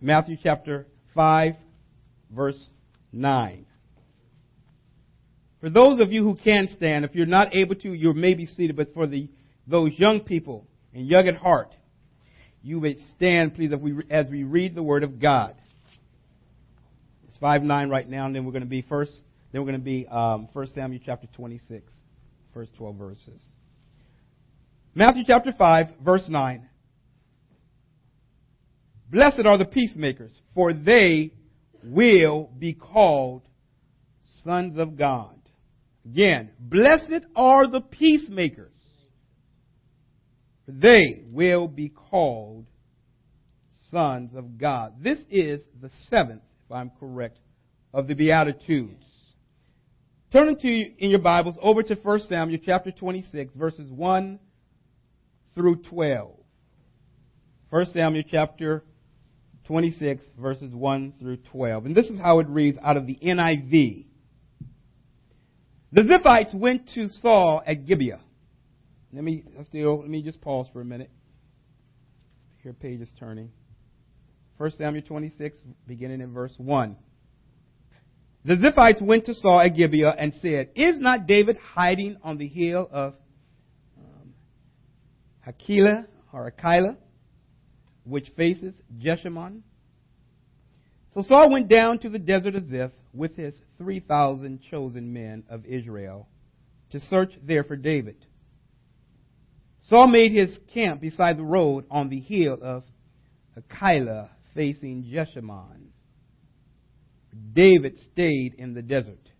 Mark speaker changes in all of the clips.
Speaker 1: Matthew chapter 5, verse 9. For those of you who can stand, if you're not able to, you may be seated, but for the, those young people and young at heart, you may stand, please, we, as we read the Word of God. It's 5 9 right now, and then we're going to be first, then we're going to be um, 1 Samuel chapter 26, first 12 verses. Matthew chapter 5, verse 9. Blessed are the peacemakers, for they will be called sons of God. Again, blessed are the peacemakers, for they will be called sons of God. This is the seventh, if I'm correct, of the Beatitudes. Turning to in your Bibles over to 1 Samuel chapter 26, verses 1 through 12. 1 Samuel chapter 26, verses 1 through 12. And this is how it reads out of the NIV. The Ziphites went to Saul at Gibeah. Let me still let me just pause for a minute. Here page is turning. 1 Samuel 26, beginning in verse 1. The Ziphites went to Saul at Gibeah and said, Is not David hiding on the hill of um, Hakila or Akilah, which faces Jeshimon? So Saul went down to the desert of Ziph with his 3,000 chosen men of Israel to search there for David. Saul made his camp beside the road on the hill of Akilah facing Jeshimon. David stayed in the desert.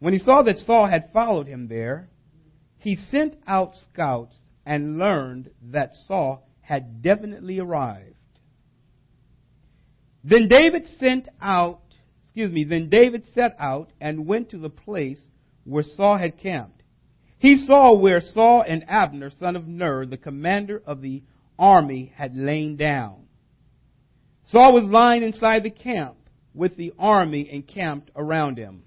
Speaker 1: When he saw that Saul had followed him there, he sent out scouts and learned that Saul had definitely arrived. Then David sent out, excuse me, then David set out and went to the place where Saul had camped. He saw where Saul and Abner, son of Ner, the commander of the army, had lain down. Saul was lying inside the camp with the army encamped around him.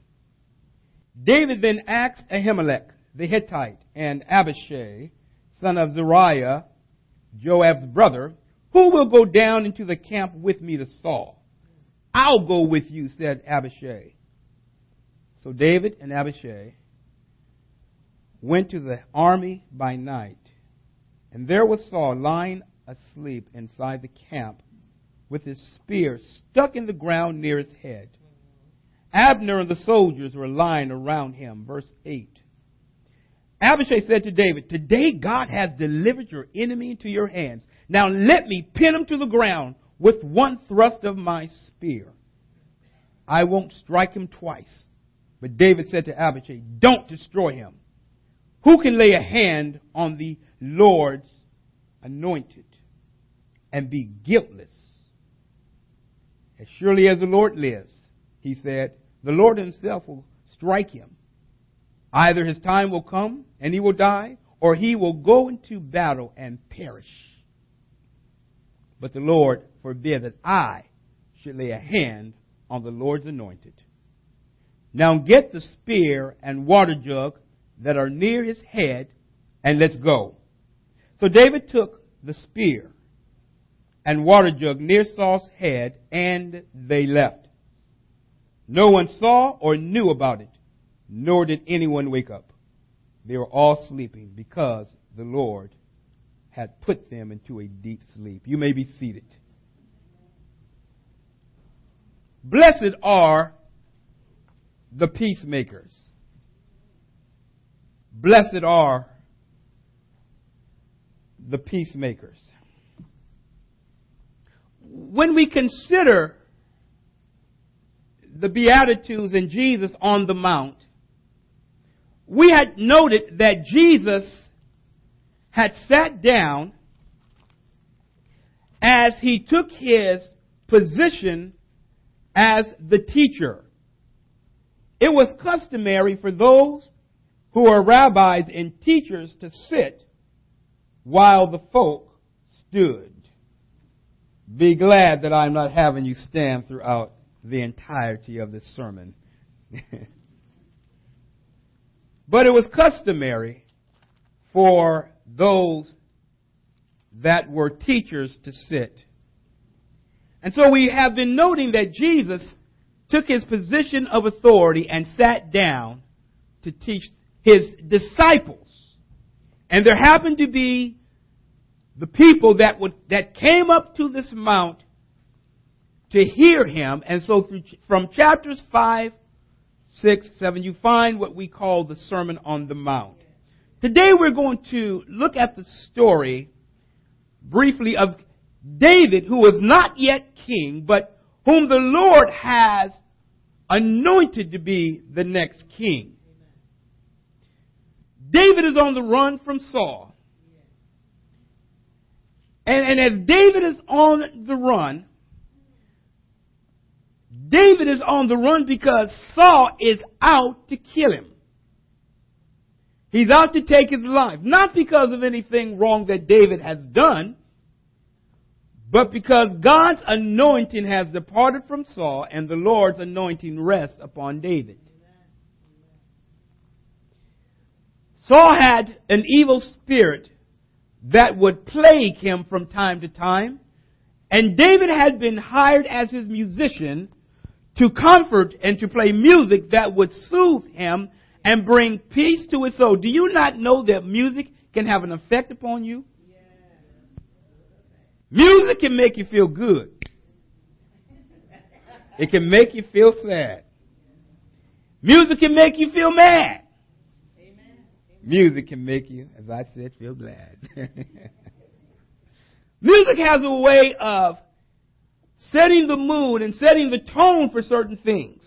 Speaker 1: David then asked Ahimelech the Hittite and Abishai, son of Zeruiah, Joab's brother, who will go down into the camp with me to Saul? I'll go with you, said Abishai. So David and Abishai went to the army by night, and there was Saul lying asleep inside the camp with his spear stuck in the ground near his head. Abner and the soldiers were lying around him. Verse 8. Abishai said to David, Today God has delivered your enemy into your hands. Now let me pin him to the ground with one thrust of my spear. I won't strike him twice. But David said to Abishai, Don't destroy him. Who can lay a hand on the Lord's anointed and be guiltless? As surely as the Lord lives, he said, the Lord himself will strike him. Either his time will come and he will die, or he will go into battle and perish. But the Lord forbid that I should lay a hand on the Lord's anointed. Now get the spear and water jug that are near his head, and let's go. So David took the spear and water jug near Saul's head, and they left. No one saw or knew about it, nor did anyone wake up. They were all sleeping because the Lord had put them into a deep sleep. You may be seated. Blessed are the peacemakers. Blessed are the peacemakers. When we consider the Beatitudes and Jesus on the Mount, we had noted that Jesus had sat down as he took his position as the teacher. It was customary for those who are rabbis and teachers to sit while the folk stood. Be glad that I'm not having you stand throughout the entirety of this sermon. but it was customary for those that were teachers to sit. And so we have been noting that Jesus took his position of authority and sat down to teach his disciples. And there happened to be the people that would, that came up to this mount to hear him. And so through, from chapters 5, 6, 7, you find what we call the Sermon on the Mount. Today we're going to look at the story briefly of David, who was not yet king, but whom the Lord has anointed to be the next king. David is on the run from Saul. And, and as David is on the run, David is on the run because Saul is out to kill him. He's out to take his life. Not because of anything wrong that David has done, but because God's anointing has departed from Saul and the Lord's anointing rests upon David. Saul had an evil spirit that would plague him from time to time, and David had been hired as his musician to comfort and to play music that would soothe him and bring peace to his soul. Do you not know that music can have an effect upon you? Music can make you feel good. It can make you feel sad. Music can make you feel mad. Music can make you, as I said, feel glad. Music has a way of setting the mood and setting the tone for certain things.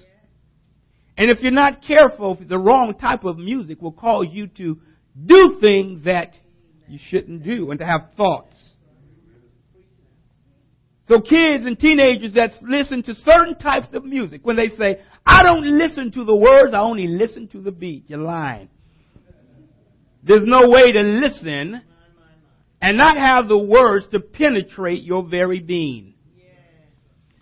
Speaker 1: And if you're not careful, the wrong type of music will cause you to do things that you shouldn't do and to have thoughts. So kids and teenagers that listen to certain types of music, when they say, I don't listen to the words, I only listen to the beat, you're lying. There's no way to listen and not have the words to penetrate your very being.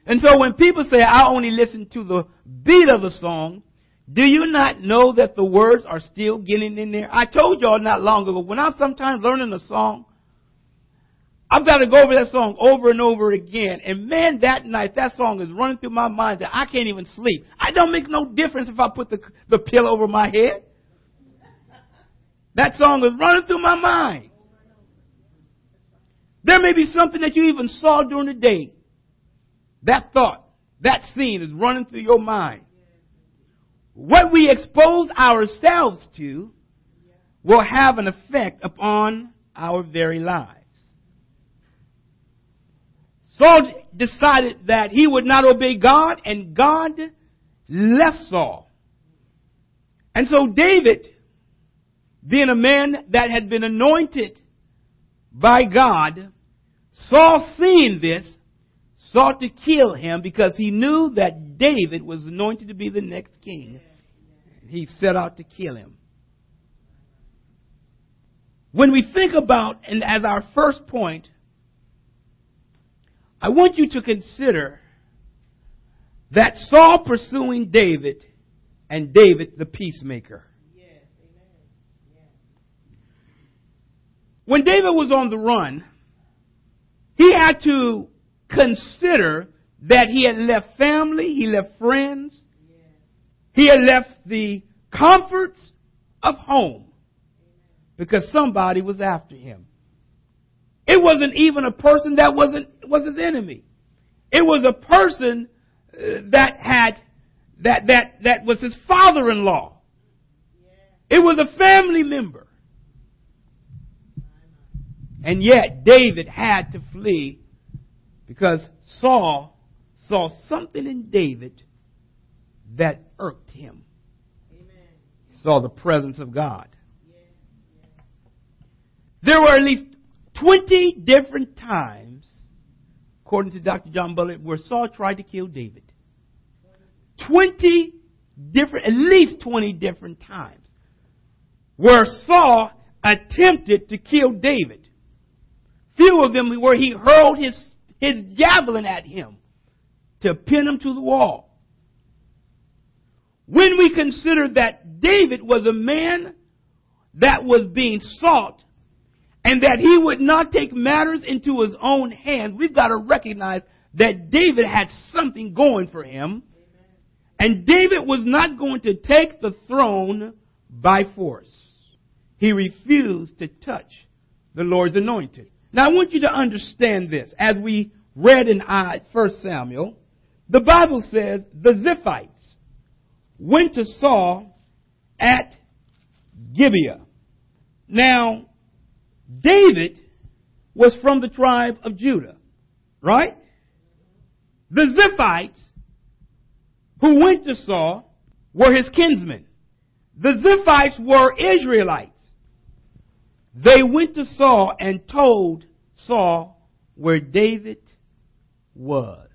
Speaker 1: And so when people say, I only listen to the beat of the song, do you not know that the words are still getting in there? I told y'all not long ago, when I'm sometimes learning a song, I've got to go over that song over and over again. And man, that night, that song is running through my mind that I can't even sleep. I don't make no difference if I put the, the pillow over my head. That song is running through my mind. There may be something that you even saw during the day. That thought, that scene is running through your mind. What we expose ourselves to will have an effect upon our very lives. Saul decided that he would not obey God, and God left Saul. And so David being a man that had been anointed by God, Saul seeing this, sought to kill him because he knew that David was anointed to be the next king. He set out to kill him. When we think about, and as our first point, I want you to consider that Saul pursuing David and David the peacemaker. When David was on the run, he had to consider that he had left family, he left friends, he had left the comforts of home because somebody was after him. It wasn't even a person that wasn't was his enemy. It was a person uh, that had that that that was his father-in-law. It was a family member. And yet David had to flee because Saul saw something in David that irked him. Amen. Saw the presence of God. There were at least 20 different times, according to Dr. John Bullock, where Saul tried to kill David. 20 different, at least 20 different times, where Saul attempted to kill David. Few of them where he hurled his, his javelin at him to pin him to the wall. When we consider that David was a man that was being sought and that he would not take matters into his own hands, we've got to recognize that David had something going for him. And David was not going to take the throne by force. He refused to touch the Lord's anointed. Now I want you to understand this. As we read in 1 Samuel, the Bible says the Ziphites went to Saul at Gibeah. Now, David was from the tribe of Judah, right? The Ziphites who went to Saul were his kinsmen. The Ziphites were Israelites. They went to Saul and told Saul where David was.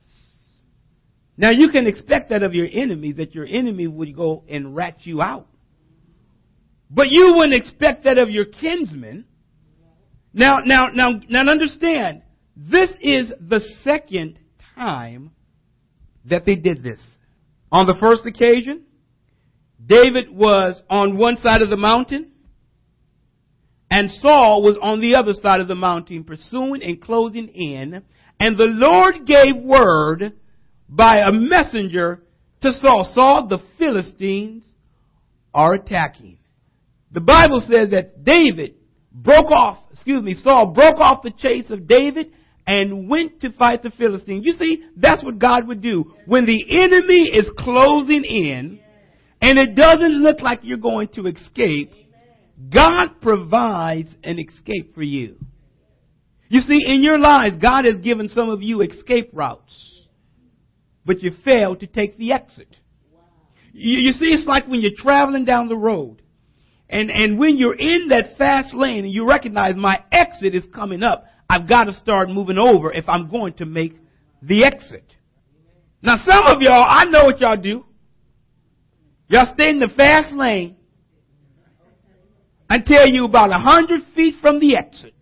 Speaker 1: Now you can expect that of your enemies, that your enemy would go and rat you out. But you wouldn't expect that of your kinsmen. Now, now, now, now understand, this is the second time that they did this. On the first occasion, David was on one side of the mountain, and Saul was on the other side of the mountain, pursuing and closing in, and the Lord gave word by a messenger to Saul. Saul, the Philistines are attacking. The Bible says that David broke off, excuse me, Saul broke off the chase of David and went to fight the Philistines. You see, that's what God would do. When the enemy is closing in and it doesn't look like you're going to escape, God provides an escape for you. You see, in your lives, God has given some of you escape routes but you fail to take the exit. You, you see, it's like when you're traveling down the road. And, and when you're in that fast lane and you recognize my exit is coming up, I've got to start moving over if I'm going to make the exit. Now some of y'all, I know what y'all do. Y'all stay in the fast lane until you're about a hundred feet from the exit.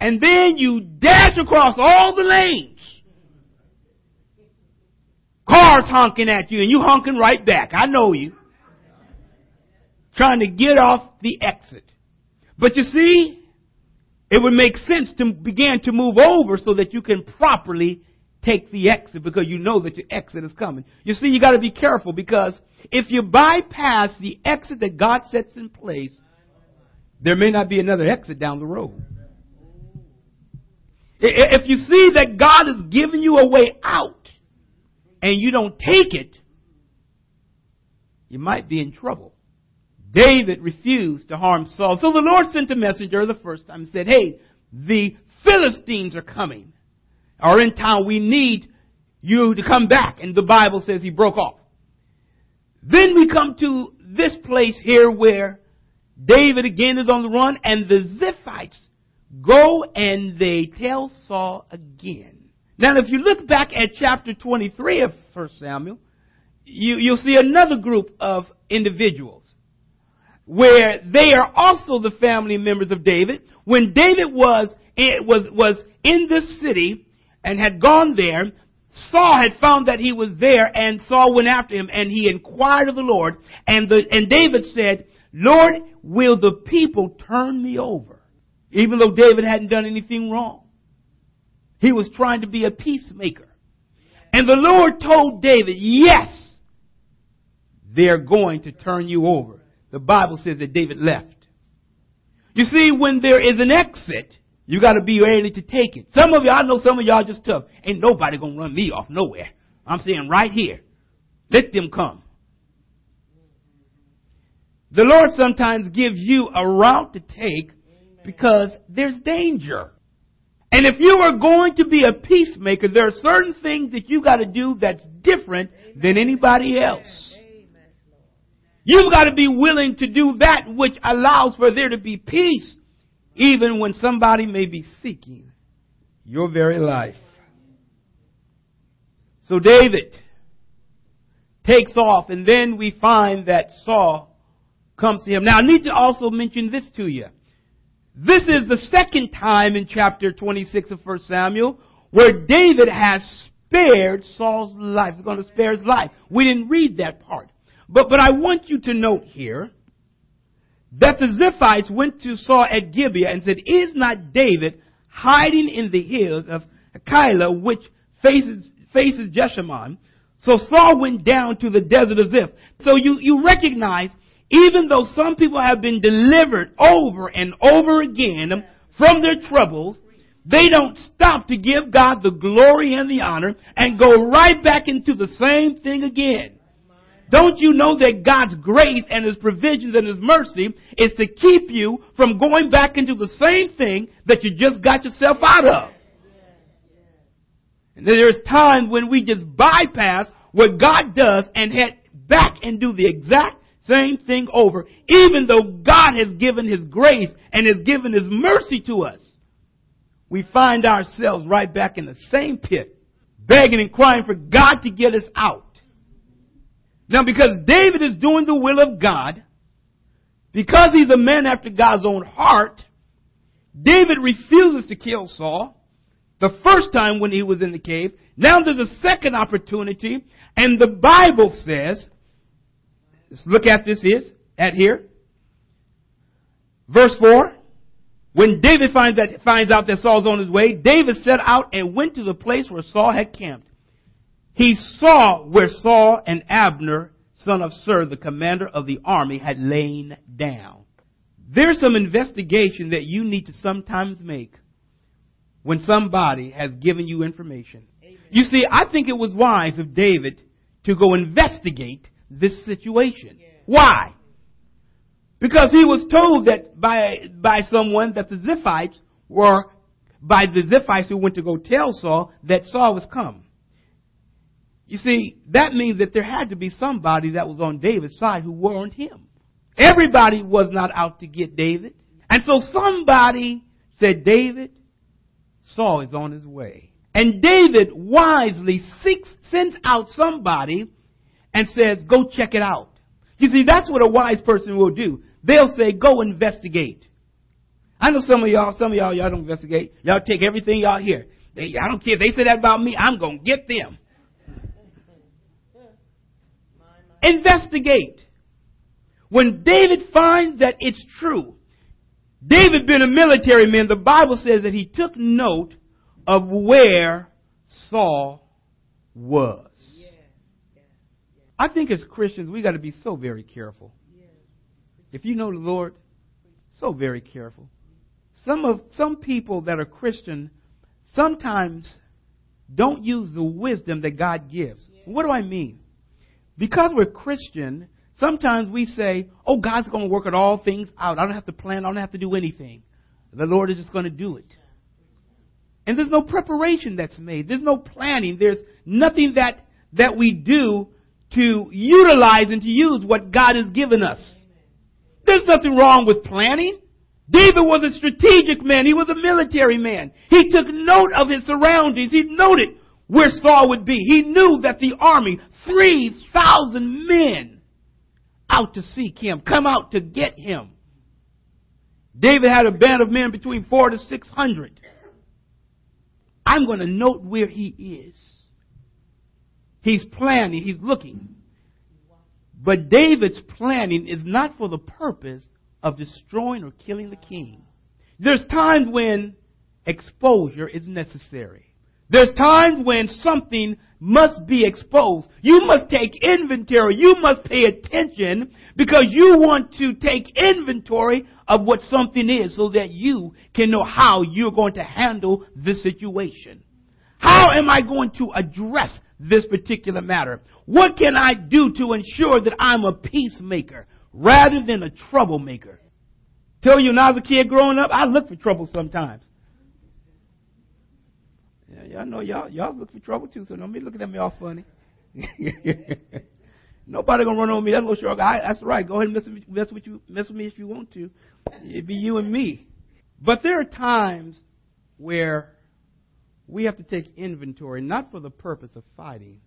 Speaker 1: And then you dash across all the lanes Cars honking at you and you honking right back. I know you. Trying to get off the exit. But you see, it would make sense to begin to move over so that you can properly take the exit because you know that your exit is coming. You see, you gotta be careful because if you bypass the exit that God sets in place, there may not be another exit down the road. If you see that God has given you a way out, and you don't take it, you might be in trouble. David refused to harm Saul. So the Lord sent a messenger the first time and said, Hey, the Philistines are coming, are in town. We need you to come back. And the Bible says he broke off. Then we come to this place here where David again is on the run and the Ziphites go and they tell Saul again. Now, if you look back at chapter 23 of 1 Samuel, you, you'll see another group of individuals where they are also the family members of David. When David was, eh, was, was in this city and had gone there, Saul had found that he was there and Saul went after him and he inquired of the Lord and the, and David said, Lord, will the people turn me over? Even though David hadn't done anything wrong. He was trying to be a peacemaker. And the Lord told David, yes, they're going to turn you over. The Bible says that David left. You see, when there is an exit, you gotta be ready to take it. Some of y'all, I know some of y'all just tough. Ain't nobody gonna run me off nowhere. I'm saying right here. Let them come. The Lord sometimes gives you a route to take because there's danger. And if you are going to be a peacemaker, there are certain things that you got to do that's different than anybody else. You've got to be willing to do that which allows for there to be peace, even when somebody may be seeking your very life. So David takes off, and then we find that Saul comes to him. Now I need to also mention this to you. This is the second time in chapter 26 of 1 Samuel where David has spared Saul's life. He's going to spare his life. We didn't read that part. But, but I want you to note here that the Ziphites went to Saul at Gibeah and said, Is not David hiding in the hills of Keilah which faces, faces Jeshimon. So Saul went down to the desert of Ziph. So you, you recognize, even though some people have been delivered over and over again from their troubles, they don't stop to give God the glory and the honor and go right back into the same thing again. Don't you know that God's grace and His provisions and His mercy is to keep you from going back into the same thing that you just got yourself out of? And there's times when we just bypass what God does and head back and do the exact same thing over, even though God has given His grace and has given His mercy to us. We find ourselves right back in the same pit, begging and crying for God to get us out. Now because David is doing the will of God, because he's a man after God's own heart, David refuses to kill Saul the first time when he was in the cave. Now there's a second opportunity, and the Bible says, let's look at this is, at here. Verse 4. When David finds, that, finds out that Saul's on his way, David set out and went to the place where Saul had camped. He saw where Saul and Abner, son of Ner, the commander of the army, had lain down. There's some investigation that you need to sometimes make when somebody has given you information. Amen. You see, I think it was wise of David to go investigate this situation. Yeah. Why? Because he was told that by, by someone that the Ziphites were, by the Ziphites who went to go tell Saul that Saul was come. You see, that means that there had to be somebody that was on David's side who warned him. Everybody was not out to get David. And so somebody said, David, Saul is on his way. And David wisely seeks, sends out somebody and says, go check it out. You see, that's what a wise person will do. They'll say, go investigate. I know some of y'all, some of y'all, y'all don't investigate. Y'all take everything y'all hear. They, I don't care they say that about me, I'm gonna get them. Investigate. When David finds that it's true, David being a military man, the Bible says that he took note of where Saul was. I think as Christians, we got to be so very careful. If you know the Lord, so very careful. Some of some people that are Christian sometimes don't use the wisdom that God gives. What do I mean? Because we're Christian, sometimes we say, "Oh, God's going to work at all things out. I don't have to plan. I don't have to do anything. The Lord is just going to do it." And there's no preparation that's made. There's no planning. There's nothing that that we do to utilize and to use what God has given us. There's nothing wrong with planning. David was a strategic man. He was a military man. He took note of his surroundings. He noted where Saul would be. He knew that the army, 3,000 men out to seek him, come out to get him. David had a band of men between four to 600. I'm going to note where he is. He's planning, he's looking. But David's planning is not for the purpose of destroying or killing the king. There's times when exposure is necessary. There's times when something must be exposed. You must take inventory. You must pay attention because you want to take inventory of what something is so that you can know how you're going to handle the situation. How am I going to address this particular matter? What can I do to ensure that I'm a peacemaker rather than a troublemaker? Tell you when I was a kid growing up, I looked for trouble sometimes. Yeah, y'all know y'all y'all look for trouble too, so don't be looking at me all funny. Nobody gonna run over me. That little short guy. That's right. Go ahead and mess with, mess with you. Mess with me if you want to. It'd be you and me. But there are times where we have to take inventory, not for the purpose of fighting,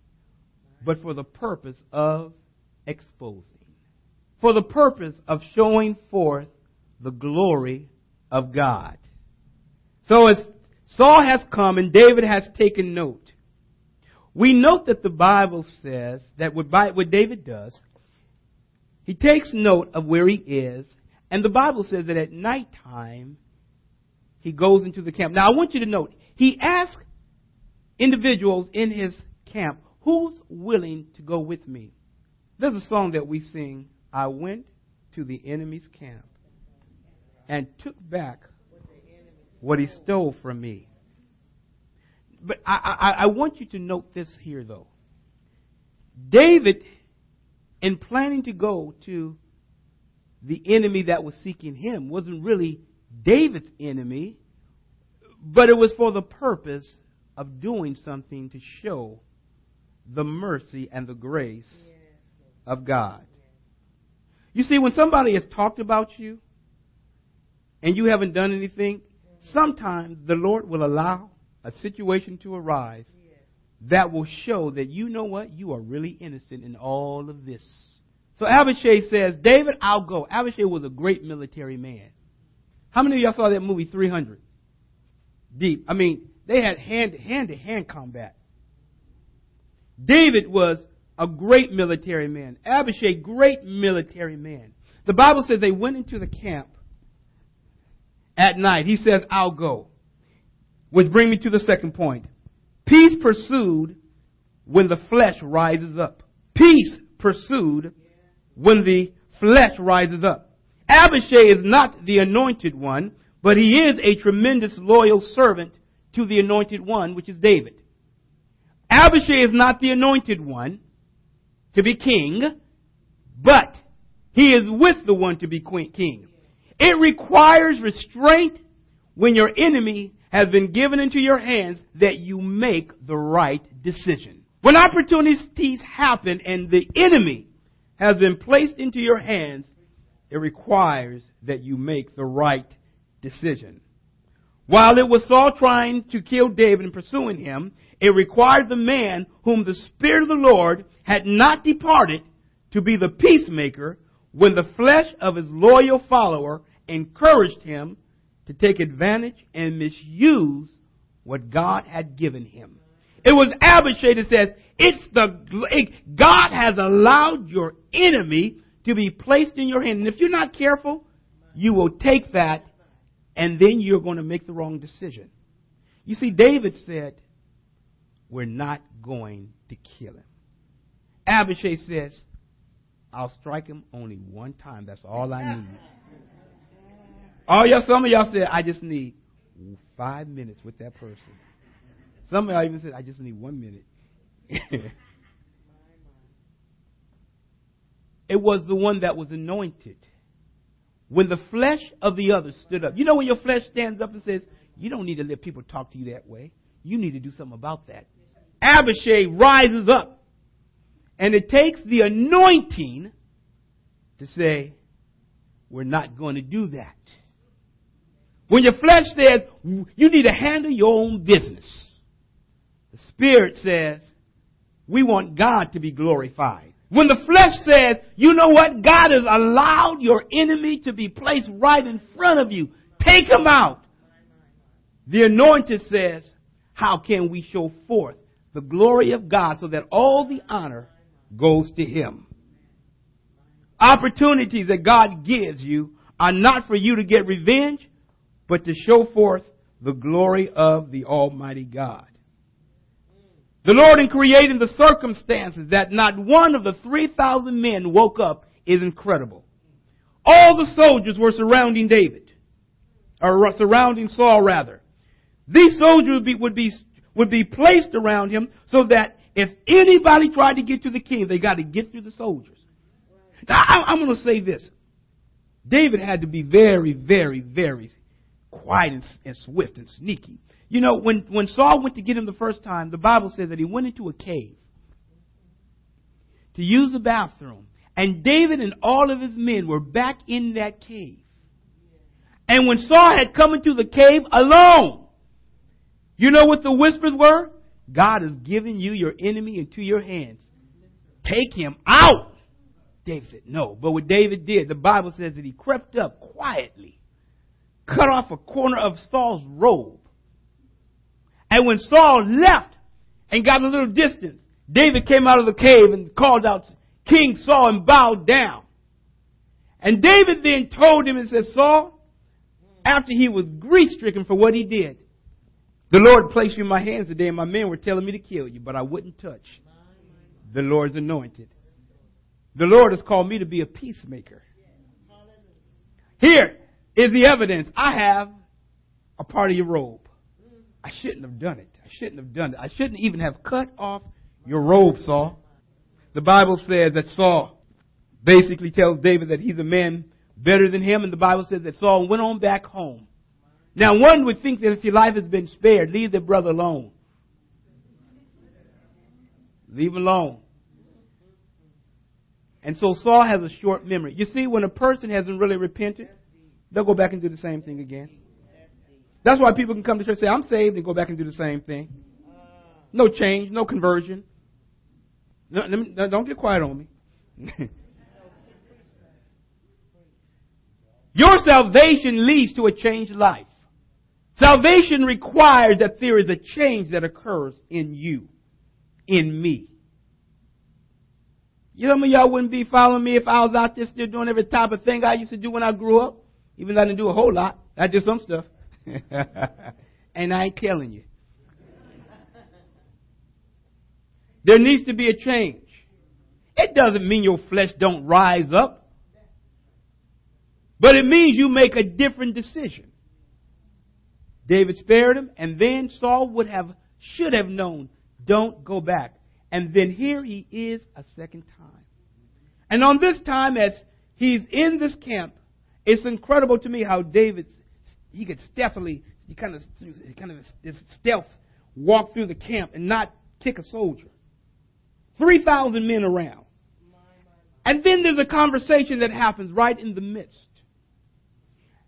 Speaker 1: but for the purpose of exposing. For the purpose of showing forth the glory of God. So as Saul has come and David has taken note. We note that the Bible says that what David does, he takes note of where he is, and the Bible says that at nighttime he goes into the camp. Now I want you to note, he asked individuals in his camp. Who's willing to go with me? There's a song that we sing I went to the enemy's camp and took back what he stole from me. But I, I, I want you to note this here, though. David, in planning to go to the enemy that was seeking him, wasn't really David's enemy, but it was for the purpose of doing something to show the mercy and the grace of God. You see, when somebody has talked about you and you haven't done anything, sometimes the Lord will allow a situation to arise that will show that you know what? You are really innocent in all of this. So Abishai says, David, I'll go. Abishai was a great military man. How many of y'all saw that movie 300? Deep. I mean, they had hand to hand combat. David was a great military man. Abishai, great military man. The Bible says they went into the camp at night. He says, I'll go. Which brings me to the second point. Peace pursued when the flesh rises up. Peace pursued when the flesh rises up. Abishai is not the anointed one, but he is a tremendous loyal servant to the anointed one, which is David. Abishai is not the anointed one to be king, but he is with the one to be king. It requires restraint when your enemy has been given into your hands that you make the right decision. When opportunities happen and the enemy has been placed into your hands, it requires that you make the right decision. While it was Saul trying to kill David and pursuing him, it required the man whom the Spirit of the Lord had not departed to be the peacemaker when the flesh of his loyal follower encouraged him to take advantage and misuse what God had given him. It was Abishai that says, it's the, God has allowed your enemy to be placed in your hand. And if you're not careful, you will take that and then you're going to make the wrong decision. You see, David said, we're not going to kill him. Abishai says, I'll strike him only one time. That's all I need. All y'all, some of y'all said, I just need five minutes with that person. Some of y'all even said, I just need one minute. it was the one that was anointed. When the flesh of the other stood up. You know when your flesh stands up and says, you don't need to let people talk to you that way. You need to do something about that. Abishai rises up. And it takes the anointing to say, we're not going to do that. When your flesh says, you need to handle your own business. The Spirit says, we want God to be glorified. When the flesh says, you know what? God has allowed your enemy to be placed right in front of you. Take him out. The anointed says, how can we show forth the glory of God so that all the honor goes to him? Opportunities that God gives you are not for you to get revenge, but to show forth the glory of the Almighty God. The Lord in creating the circumstances that not one of the 3,000 men woke up is incredible. All the soldiers were surrounding David, or surrounding Saul rather. These soldiers would be, would be, would be placed around him so that if anybody tried to get to the king, they got to get through the soldiers. Now, I, I'm going to say this. David had to be very, very, very quiet and, and swift and sneaky. You know, when, when Saul went to get him the first time, the Bible says that he went into a cave to use the bathroom. And David and all of his men were back in that cave. And when Saul had come into the cave alone, you know what the whispers were? God has given you your enemy into your hands. Take him out. David said, no. But what David did, the Bible says that he crept up quietly, cut off a corner of Saul's robe, and when Saul left and got a little distance, David came out of the cave and called out King Saul and bowed down. And David then told him and said, Saul, after he was grief stricken for what he did, The Lord placed you in my hands today, and my men were telling me to kill you, but I wouldn't touch the Lord's anointed. The Lord has called me to be a peacemaker. Here is the evidence. I have a part of your robe. I shouldn't have done it. I shouldn't have done it. I shouldn't even have cut off your robe, Saul. The Bible says that Saul basically tells David that he's a man better than him, and the Bible says that Saul went on back home. Now, one would think that if your life has been spared, leave the brother alone. Leave him alone. And so Saul has a short memory. You see, when a person hasn't really repented, they'll go back and do the same thing again. That's why people can come to church and say, I'm saved, and go back and do the same thing. No change, no conversion. No, no, don't get quiet on me. Your salvation leads to a changed life. Salvation requires that there is a change that occurs in you, in me. You know, y'all wouldn't be following me if I was out there still doing every type of thing I used to do when I grew up. Even though I didn't do a whole lot. I did some stuff. and I ain't telling you. There needs to be a change. It doesn't mean your flesh don't rise up. But it means you make a different decision. David spared him, and then Saul would have, should have known, don't go back. And then here he is a second time. And on this time, as he's in this camp, it's incredible to me how David, he could stealthily, he kind of, kind of this stealth, walk through the camp and not kick a soldier. 3,000 men around. And then there's a conversation that happens right in the midst.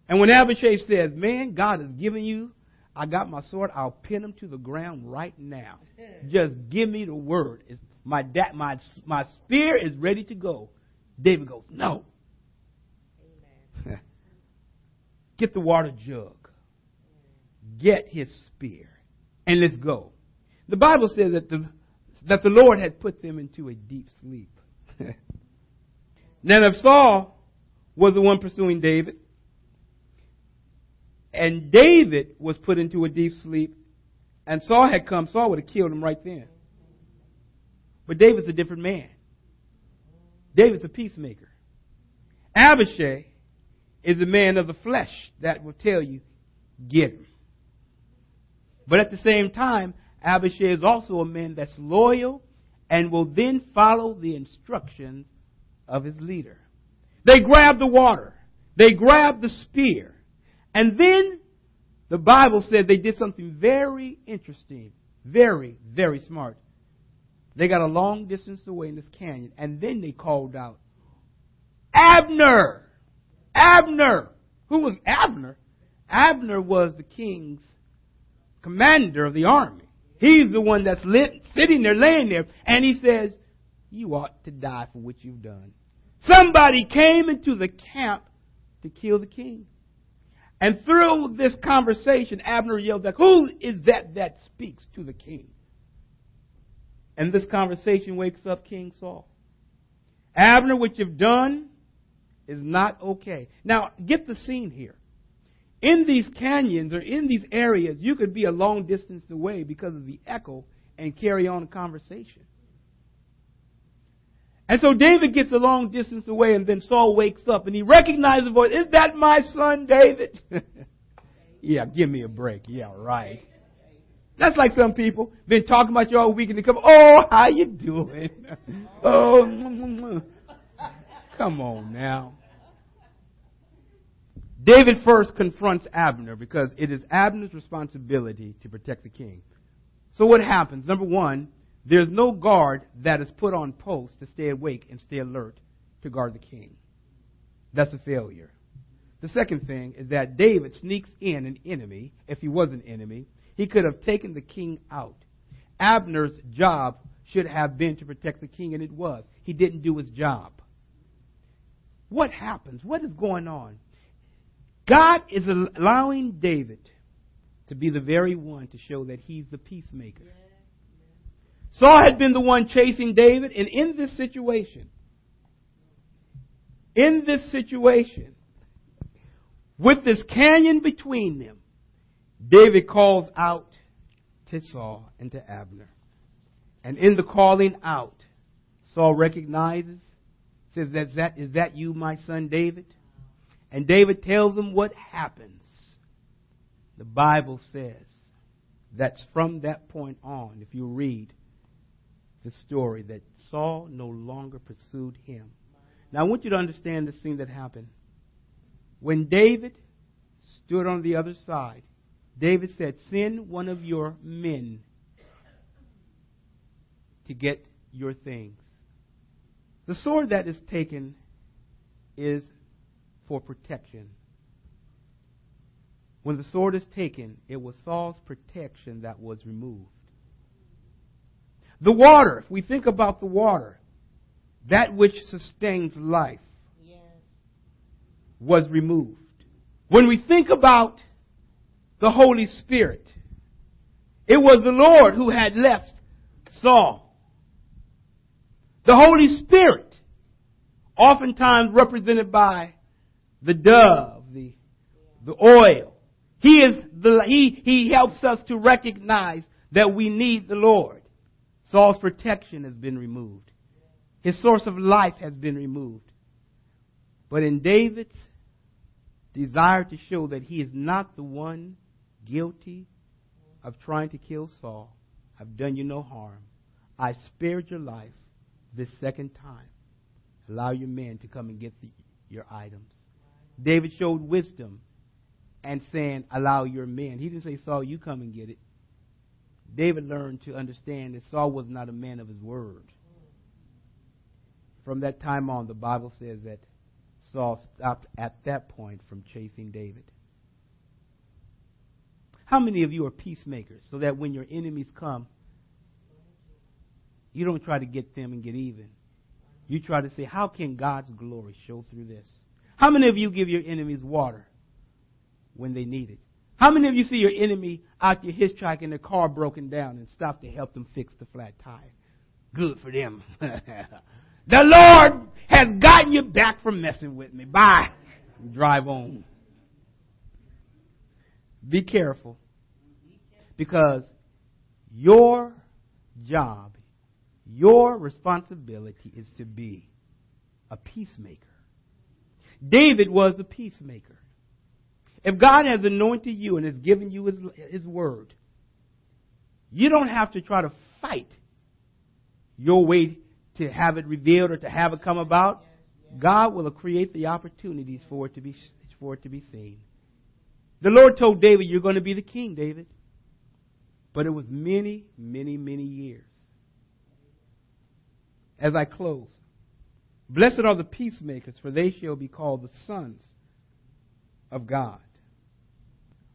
Speaker 1: And when Abishai says, Man, God has given you I got my sword. I'll pin him to the ground right now. Just give me the word. It's my, da- my, my spear is ready to go. David goes, No. Get the water jug. Get his spear. And let's go. The Bible says that the, that the Lord had put them into a deep sleep. now, if Saul was the one pursuing David, and David was put into a deep sleep, and Saul had come, Saul would have killed him right then. But David's a different man. David's a peacemaker. Abishai is a man of the flesh that will tell you, get him. But at the same time, Abishai is also a man that's loyal and will then follow the instructions of his leader. They grab the water. They grab the spear. And then the Bible said they did something very interesting, very, very smart. They got a long distance away in this canyon, and then they called out, Abner! Abner! Who was Abner? Abner was the king's commander of the army. He's the one that's lit, sitting there, laying there, and he says, You ought to die for what you've done. Somebody came into the camp to kill the king. And through this conversation, Abner yelled back, Who is that that speaks to the king? And this conversation wakes up King Saul. Abner, what you've done is not okay. Now, get the scene here. In these canyons or in these areas, you could be a long distance away because of the echo and carry on a conversation. And so David gets a long distance away, and then Saul wakes up and he recognizes the voice. Is that my son David? yeah, give me a break. Yeah, right. That's like some people been talking about you all week and they come, oh, how you doing? oh, come on now. David first confronts Abner because it is Abner's responsibility to protect the king. So what happens? Number one, there's no guard that is put on post to stay awake and stay alert to guard the king. That's a failure. The second thing is that David sneaks in an enemy. If he was an enemy, he could have taken the king out. Abner's job should have been to protect the king, and it was. He didn't do his job. What happens? What is going on? God is allowing David to be the very one to show that he's the peacemaker. Saul had been the one chasing David, and in this situation, in this situation, with this canyon between them, David calls out to Saul and to Abner. And in the calling out, Saul recognizes, says, is that, is that you, my son David? And David tells him what happens. The Bible says that's from that point on, if you read the story, that Saul no longer pursued him. Now I want you to understand the scene that happened. When David stood on the other side, David said, Send one of your men to get your things. The sword that is taken is for protection. When the sword is taken, it was Saul's protection that was removed. The water, if we think about the water, that which sustains life, yes. was removed. When we think about the Holy Spirit, it was the Lord who had left Saul. The Holy Spirit, oftentimes represented by the dove, the, the oil. He is the, he, he helps us to recognize that we need the Lord. Saul's protection has been removed. His source of life has been removed. But in David's desire to show that he is not the one guilty of trying to kill Saul, I've done you no harm. I spared your life this second time. Allow your men to come and get the, your items. David showed wisdom and saying, Allow your men. He didn't say, Saul, you come and get it. David learned to understand that Saul was not a man of his word. From that time on, the Bible says that Saul stopped at that point from chasing David. How many of you are peacemakers so that when your enemies come, you don't try to get them and get even. You try to say, how can God's glory show through this? How many of you give your enemies water when they need it? How many of you see your enemy out your hitchhiking and their car broken down and stop to help them fix the flat tire? Good for them. the Lord has gotten you back from messing with me. Bye. Drive on. Be careful. Because your job your responsibility is to be a peacemaker. David was a peacemaker. If God has anointed you and has given you his, his word, you don't have to try to fight your way to have it revealed or to have it come about. God will create the opportunities for it to be for it to be seen. The Lord told David, "You're going to be the king, David." But it was many, many, many years as I close. Blessed are the peacemakers, for they shall be called the sons of God.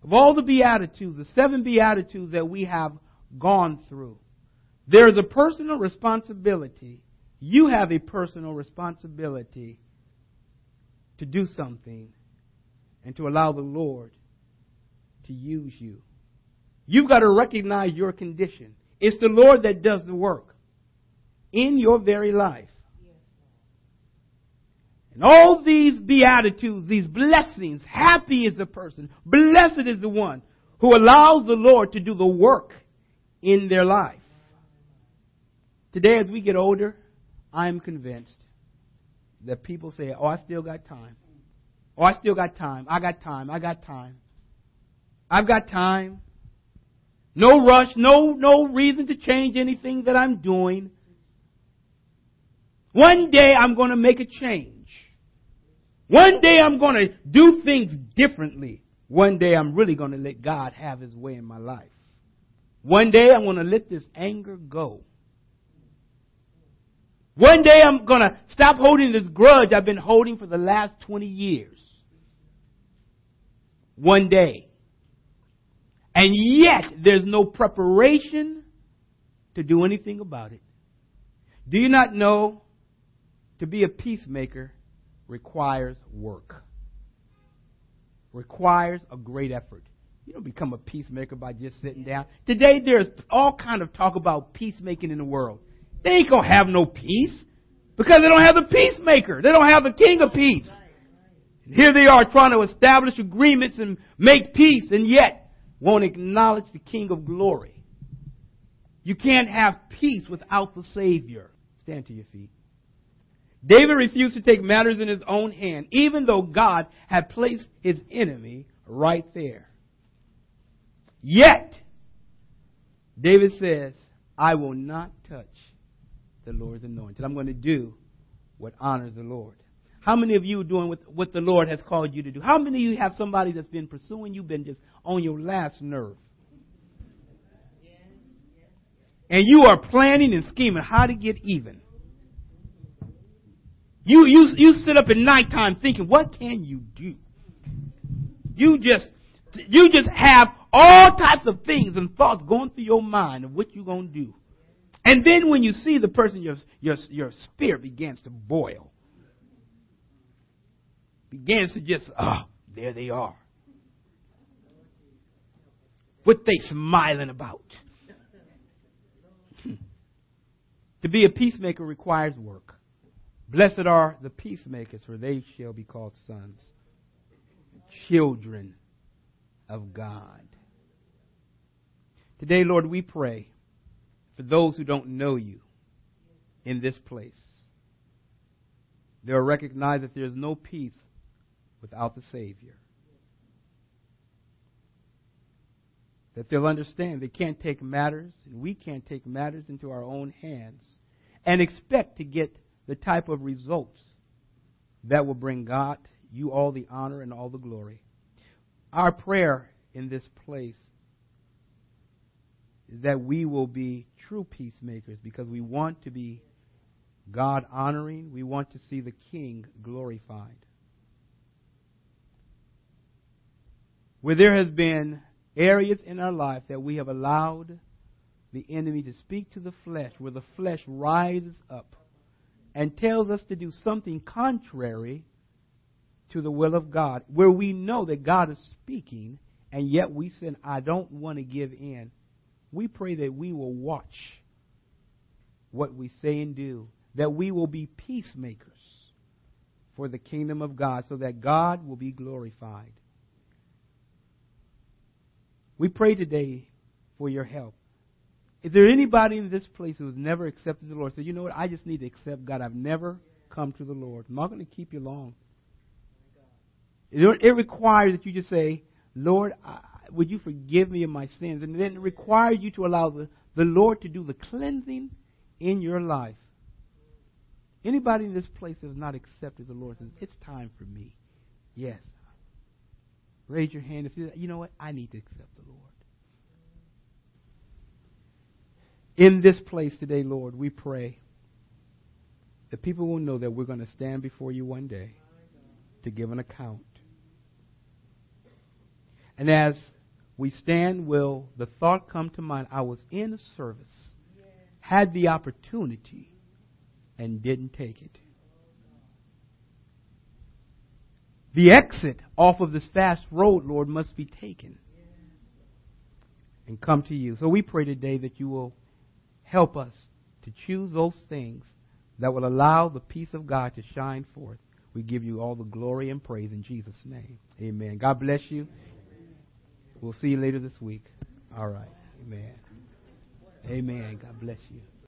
Speaker 1: Of all the Beatitudes, the seven Beatitudes that we have gone through, there is a personal responsibility. You have a personal responsibility to do something and to allow the Lord to use you. You've got to recognize your condition. It's the Lord that does the work in your very life. And all these beatitudes, these blessings, happy is the person, blessed is the one who allows the Lord to do the work in their life. Today, as we get older, I'm convinced that people say, Oh, I still got time. Oh, I still got time. I got time. I got time. I've got time. No rush, no, no reason to change anything that I'm doing. One day I'm going to make a change. One day I'm going to do things differently. One day I'm really going to let God have his way in my life. One day I'm going to let this anger go. One day I'm going to stop holding this grudge I've been holding for the last 20 years. One day. And yet there's no preparation to do anything about it. Do you not know to be a peacemaker requires work. Requires a great effort. You don't become a peacemaker by just sitting down. Today there's all kind of talk about peacemaking in the world. They ain't gonna have no peace because they don't have the peacemaker. They don't have the king of peace. Here they are trying to establish agreements and make peace and yet won't acknowledge the king of glory. You can't have peace without the Savior. Stand to your feet. David refused to take matters in his own hand, even though God had placed his enemy right there. Yet, David says, I will not touch the Lord's anointed. I'm going to do what honors the Lord. How many of you are doing what, what the Lord has called you to do? How many of you have somebody that's been pursuing you, been just on your last nerve? And you are planning and scheming how to get even. You, you, you sit up at nighttime thinking, what can you do? You just, you just have all types of things and thoughts going through your mind of what you're going to do. And then when you see the person, your, your, your spirit begins to boil. Begins to just, oh, there they are. What they smiling about? to be a peacemaker requires work. Blessed are the peacemakers, for they shall be called sons, children of God. Today, Lord, we pray for those who don't know you in this place. They'll recognize that there's no peace without the Savior. That they'll understand they can't take matters, and we can't take matters into our own hands and expect to get the type of results that will bring God, you all the honor and all the glory. Our prayer in this place is that we will be true peacemakers because we want to be God honoring. We want to see the King glorified. Where there has been areas in our life that we have allowed the enemy to speak to the flesh, where the flesh rises up and tells us to do something contrary to the will of God, where we know that God is speaking, and yet we say, I don't want to give in. We pray that we will watch what we say and do, that we will be peacemakers for the kingdom of God, so that God will be glorified. We pray today for your help. Is there anybody in this place who has never accepted the Lord? Say, you know what? I just need to accept God. I've never come to the Lord. I'm not going to keep you long. It, requires that you just say, Lord, I, would you forgive me of my sins? And then it requires you to allow the, the Lord to do the cleansing in your life. Anybody in this place that has not accepted the Lord says, it's time for me. Yes. Raise your hand if you, you know what? I need to accept the Lord. In this place today, Lord, we pray that people will know that we're going to stand before you one day to give an account. And as we stand, will the thought come to mind I was in a service, had the opportunity, and didn't take it? The exit off of this fast road, Lord, must be taken and come to you. So we pray today that you will Help us to choose those things that will allow the peace of God to shine forth. We give you all the glory and praise in Jesus' name. Amen. God bless you. We'll see you later this week. All right. Amen. Amen. God bless you.